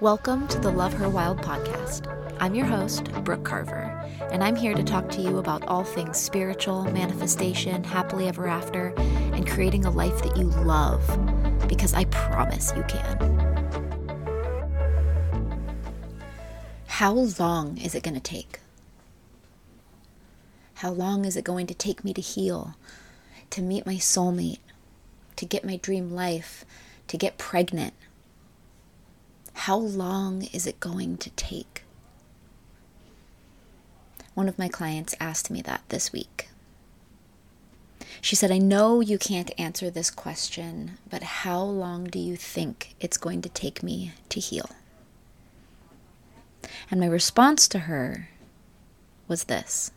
Welcome to the Love Her Wild podcast. I'm your host, Brooke Carver, and I'm here to talk to you about all things spiritual, manifestation, happily ever after, and creating a life that you love, because I promise you can. How long is it going to take? How long is it going to take me to heal, to meet my soulmate, to get my dream life, to get pregnant? How long is it going to take? One of my clients asked me that this week. She said, I know you can't answer this question, but how long do you think it's going to take me to heal? And my response to her was this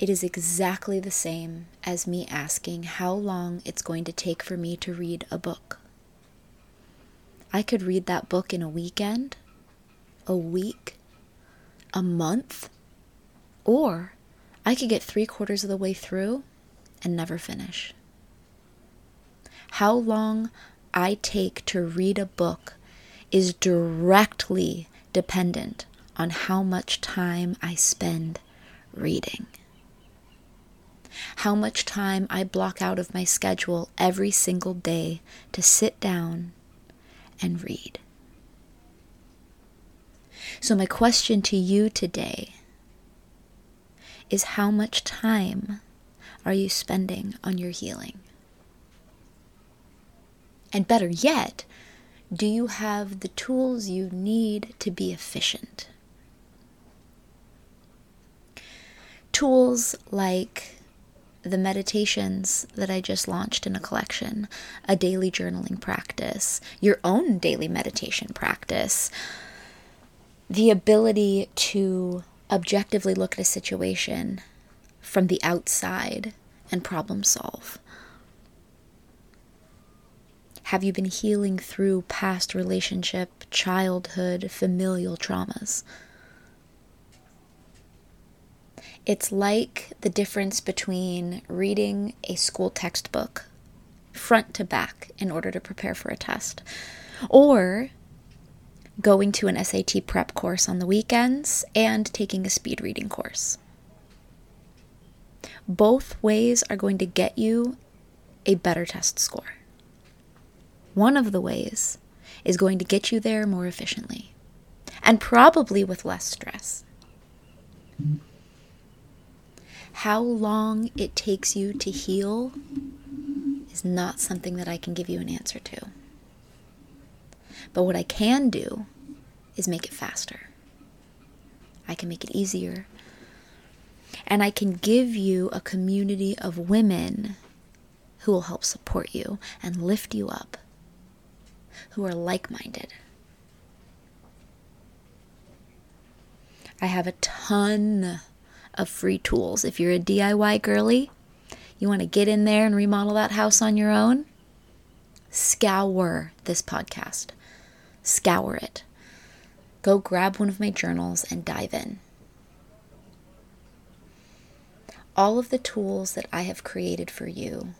It is exactly the same as me asking how long it's going to take for me to read a book. I could read that book in a weekend, a week, a month, or I could get three quarters of the way through and never finish. How long I take to read a book is directly dependent on how much time I spend reading. How much time I block out of my schedule every single day to sit down and read. So, my question to you today is how much time are you spending on your healing? And better yet, do you have the tools you need to be efficient? Tools like the meditations that I just launched in a collection, a daily journaling practice, your own daily meditation practice, the ability to objectively look at a situation from the outside and problem solve. Have you been healing through past relationship, childhood, familial traumas? It's like the difference between reading a school textbook front to back in order to prepare for a test, or going to an SAT prep course on the weekends and taking a speed reading course. Both ways are going to get you a better test score. One of the ways is going to get you there more efficiently and probably with less stress. How long it takes you to heal is not something that I can give you an answer to. But what I can do is make it faster. I can make it easier. And I can give you a community of women who will help support you and lift you up, who are like minded. I have a ton of free tools. If you're a DIY girly, you want to get in there and remodel that house on your own, scour this podcast. Scour it. Go grab one of my journals and dive in. All of the tools that I have created for you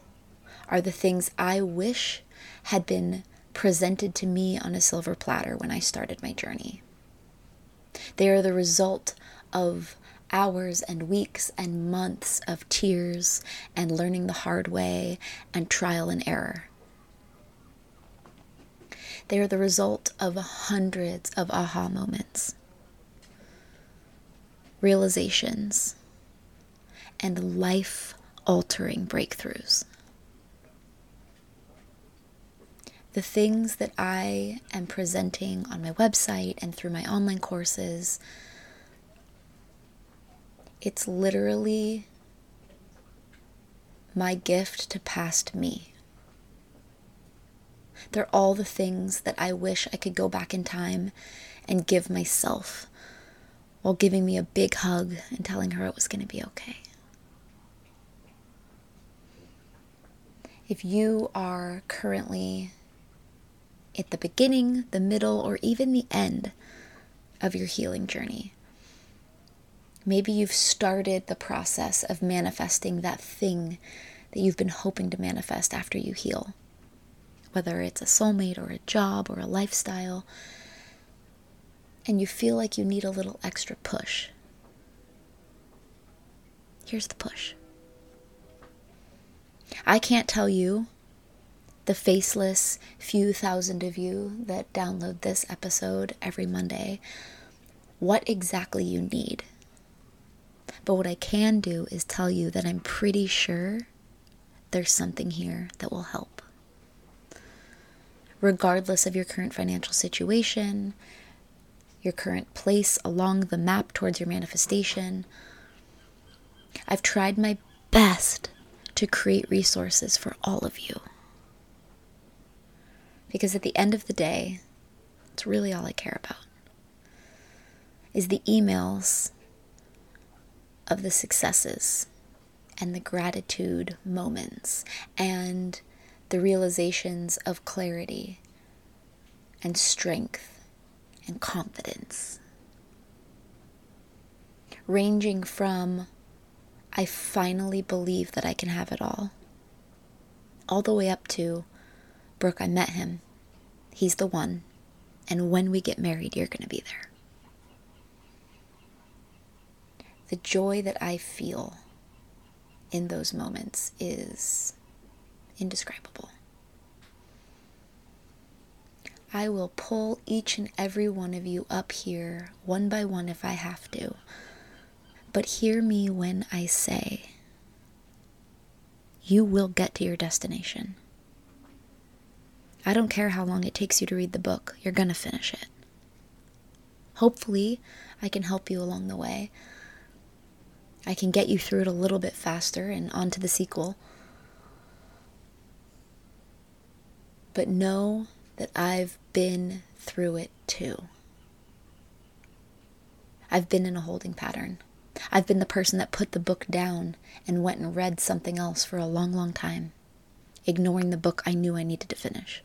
are the things I wish had been presented to me on a silver platter when I started my journey. They are the result of hours and weeks and months of tears and learning the hard way and trial and error. They are the result of hundreds of aha moments, realizations, and life altering breakthroughs. The things that I am presenting on my website and through my online courses it's literally my gift to past me. They're all the things that I wish I could go back in time and give myself while giving me a big hug and telling her it was going to be okay. If you are currently at the beginning, the middle, or even the end of your healing journey, Maybe you've started the process of manifesting that thing that you've been hoping to manifest after you heal. whether it's a soulmate or a job or a lifestyle, and you feel like you need a little extra push. Here's the push. I can't tell you, the faceless few thousand of you that download this episode every Monday, what exactly you need. But what I can do is tell you that I'm pretty sure there's something here that will help. Regardless of your current financial situation, your current place along the map towards your manifestation, I've tried my best to create resources for all of you. Because at the end of the day, it's really all I care about. Is the emails of the successes and the gratitude moments and the realizations of clarity and strength and confidence. Ranging from, I finally believe that I can have it all, all the way up to, Brooke, I met him. He's the one. And when we get married, you're going to be there. The joy that I feel in those moments is indescribable. I will pull each and every one of you up here one by one if I have to. But hear me when I say, you will get to your destination. I don't care how long it takes you to read the book, you're going to finish it. Hopefully, I can help you along the way. I can get you through it a little bit faster and onto the sequel. But know that I've been through it too. I've been in a holding pattern. I've been the person that put the book down and went and read something else for a long, long time, ignoring the book I knew I needed to finish.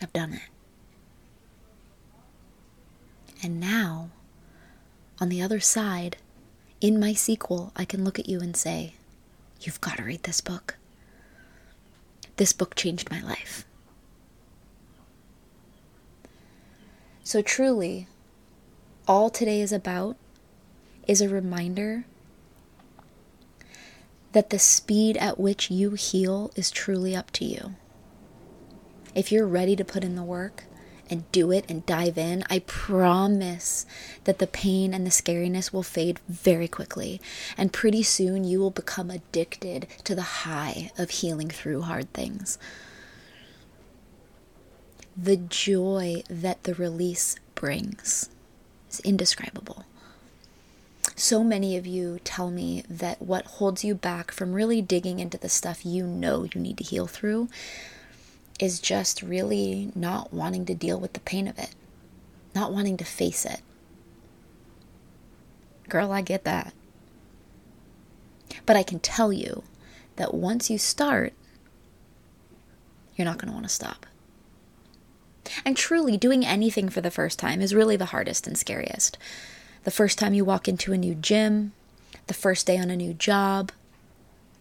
I've done it. And now on the other side, in my sequel, I can look at you and say, You've got to read this book. This book changed my life. So, truly, all today is about is a reminder that the speed at which you heal is truly up to you. If you're ready to put in the work, and do it and dive in, I promise that the pain and the scariness will fade very quickly. And pretty soon you will become addicted to the high of healing through hard things. The joy that the release brings is indescribable. So many of you tell me that what holds you back from really digging into the stuff you know you need to heal through is just really not wanting to deal with the pain of it, not wanting to face it. Girl, I get that. But I can tell you that once you start, you're not going to want to stop. And truly, doing anything for the first time is really the hardest and scariest. The first time you walk into a new gym, the first day on a new job,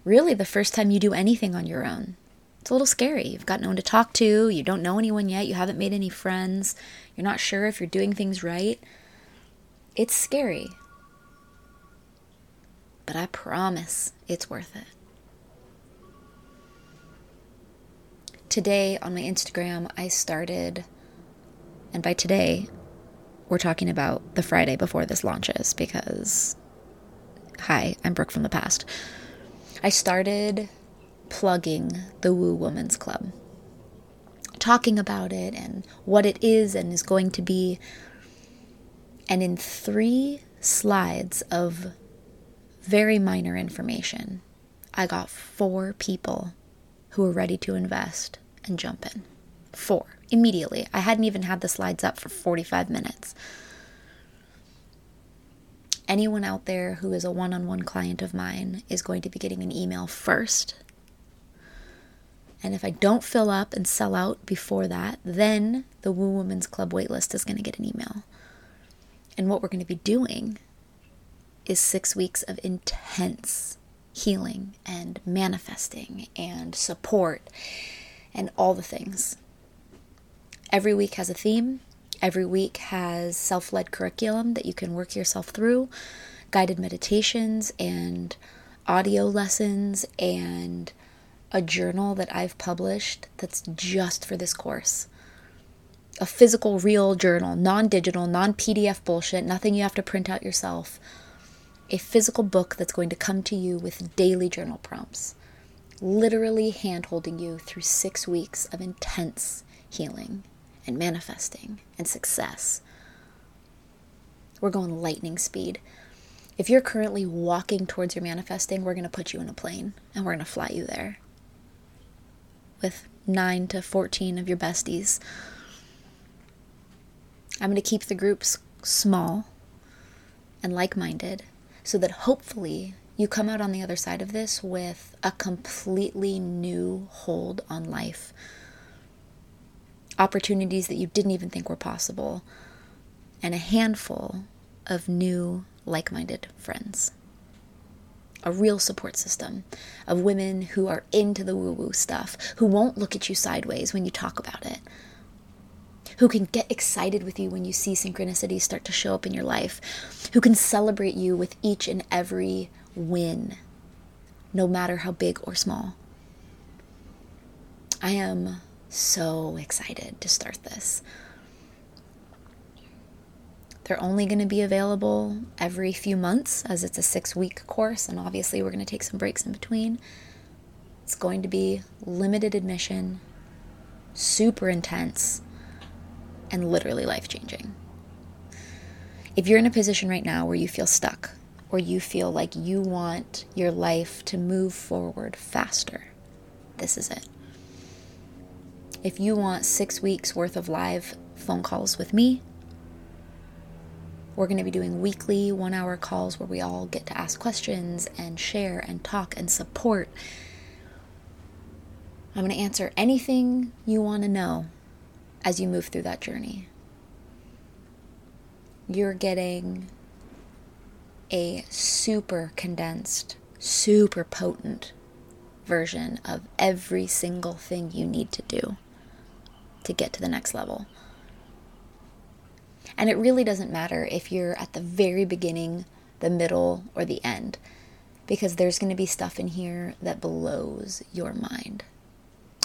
really the first time you do anything on your own. It's a little scary. You've got no one to talk to, you don't know anyone yet, you haven't made any friends, you're not sure if you're doing things right. It's scary. But I promise it's worth it. Today on my Instagram, I started, and by today, we're talking about the Friday before this launches because, hi, I'm Brooke from the past. I started plugging the Woo Woman's Club, talking about it and what it is and is going to be. And in three slides of very minor information, I got four people who were ready to invest and jump in. Four immediately. I hadn't even had the slides up for 45 minutes. Anyone out there who is a one on one client of mine is going to be getting an email first and if I don't fill up and sell out before that, then the Woo Women's Club waitlist is going to get an email. And what we're going to be doing is six weeks of intense healing and manifesting and support and all the things. Every week has a theme. Every week has self led curriculum that you can work yourself through, guided meditations and audio lessons, and a journal that I've published that's just for this course. A physical, real journal, non digital, non PDF bullshit, nothing you have to print out yourself. A physical book that's going to come to you with daily journal prompts, literally hand holding you through six weeks of intense healing and manifesting and success. We're going lightning speed. If you're currently walking towards your manifesting, we're going to put you in a plane and we're going to fly you there with 9 to 14 of your besties. I'm going to keep the groups small and like minded so that hopefully you come out on the other side of this with a completely new hold on life. Opportunities that you didn't even think were possible, and a handful of new like minded friends a real support system of women who are into the woo woo stuff, who won't look at you sideways when you talk about it, who can get excited with you when you see synchronicities start to show up in your life, who can celebrate you with each and every win, no matter how big or small. I am so excited to start this. They're only going to be available every few months as it's a six week course, and obviously, we're going to take some breaks in between. It's going to be limited admission, super intense, and literally life changing. If you're in a position right now where you feel stuck, or you feel like you want your life to move forward faster, this is it. If you want six weeks worth of live phone calls with me, we're going to be doing weekly one hour calls where we all get to ask questions and share and talk and support. I'm going to answer anything you want to know as you move through that journey. You're getting a super condensed, super potent version of every single thing you need to do to get to the next level. And it really doesn't matter if you're at the very beginning, the middle, or the end, because there's going to be stuff in here that blows your mind.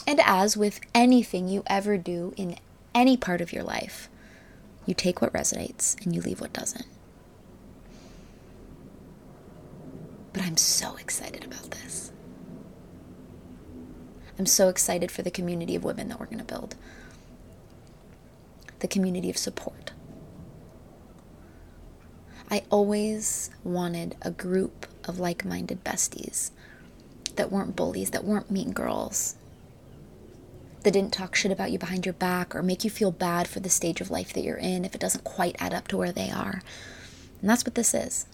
And as with anything you ever do in any part of your life, you take what resonates and you leave what doesn't. But I'm so excited about this. I'm so excited for the community of women that we're going to build, the community of support I always wanted a group of like minded besties that weren't bullies, that weren't mean girls, that didn't talk shit about you behind your back or make you feel bad for the stage of life that you're in if it doesn't quite add up to where they are. And that's what this is.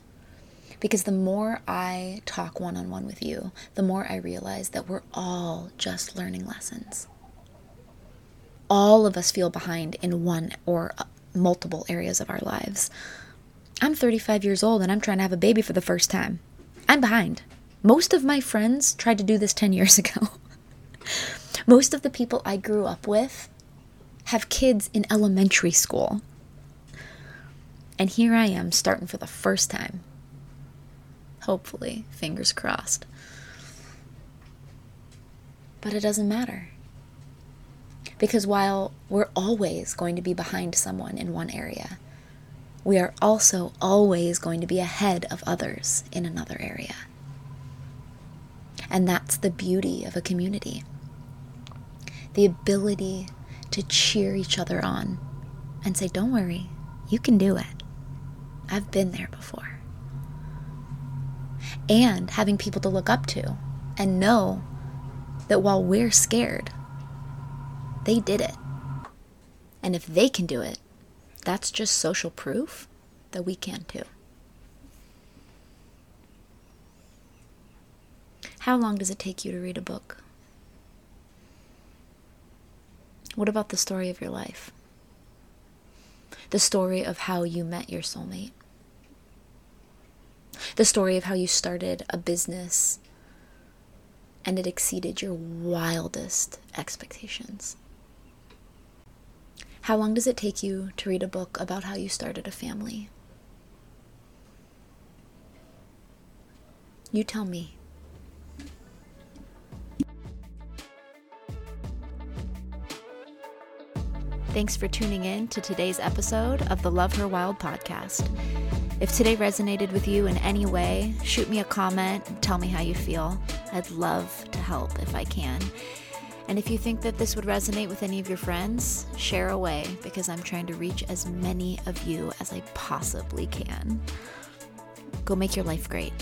Because the more I talk one on one with you, the more I realize that we're all just learning lessons. All of us feel behind in one or uh, multiple areas of our lives. I'm 35 years old and I'm trying to have a baby for the first time. I'm behind. Most of my friends tried to do this 10 years ago. Most of the people I grew up with have kids in elementary school. And here I am starting for the first time. Hopefully, fingers crossed. But it doesn't matter. Because while we're always going to be behind someone in one area, we are also always going to be ahead of others in another area. And that's the beauty of a community the ability to cheer each other on and say, Don't worry, you can do it. I've been there before. And having people to look up to and know that while we're scared, they did it. And if they can do it, that's just social proof that we can too. How long does it take you to read a book? What about the story of your life? The story of how you met your soulmate? the story of how you started a business and it exceeded your wildest expectations. How long does it take you to read a book about how you started a family? You tell me. Thanks for tuning in to today's episode of the Love Her Wild podcast. If today resonated with you in any way, shoot me a comment tell me how you feel. I'd love to help if I can. And if you think that this would resonate with any of your friends, share away because I'm trying to reach as many of you as I possibly can. Go make your life great.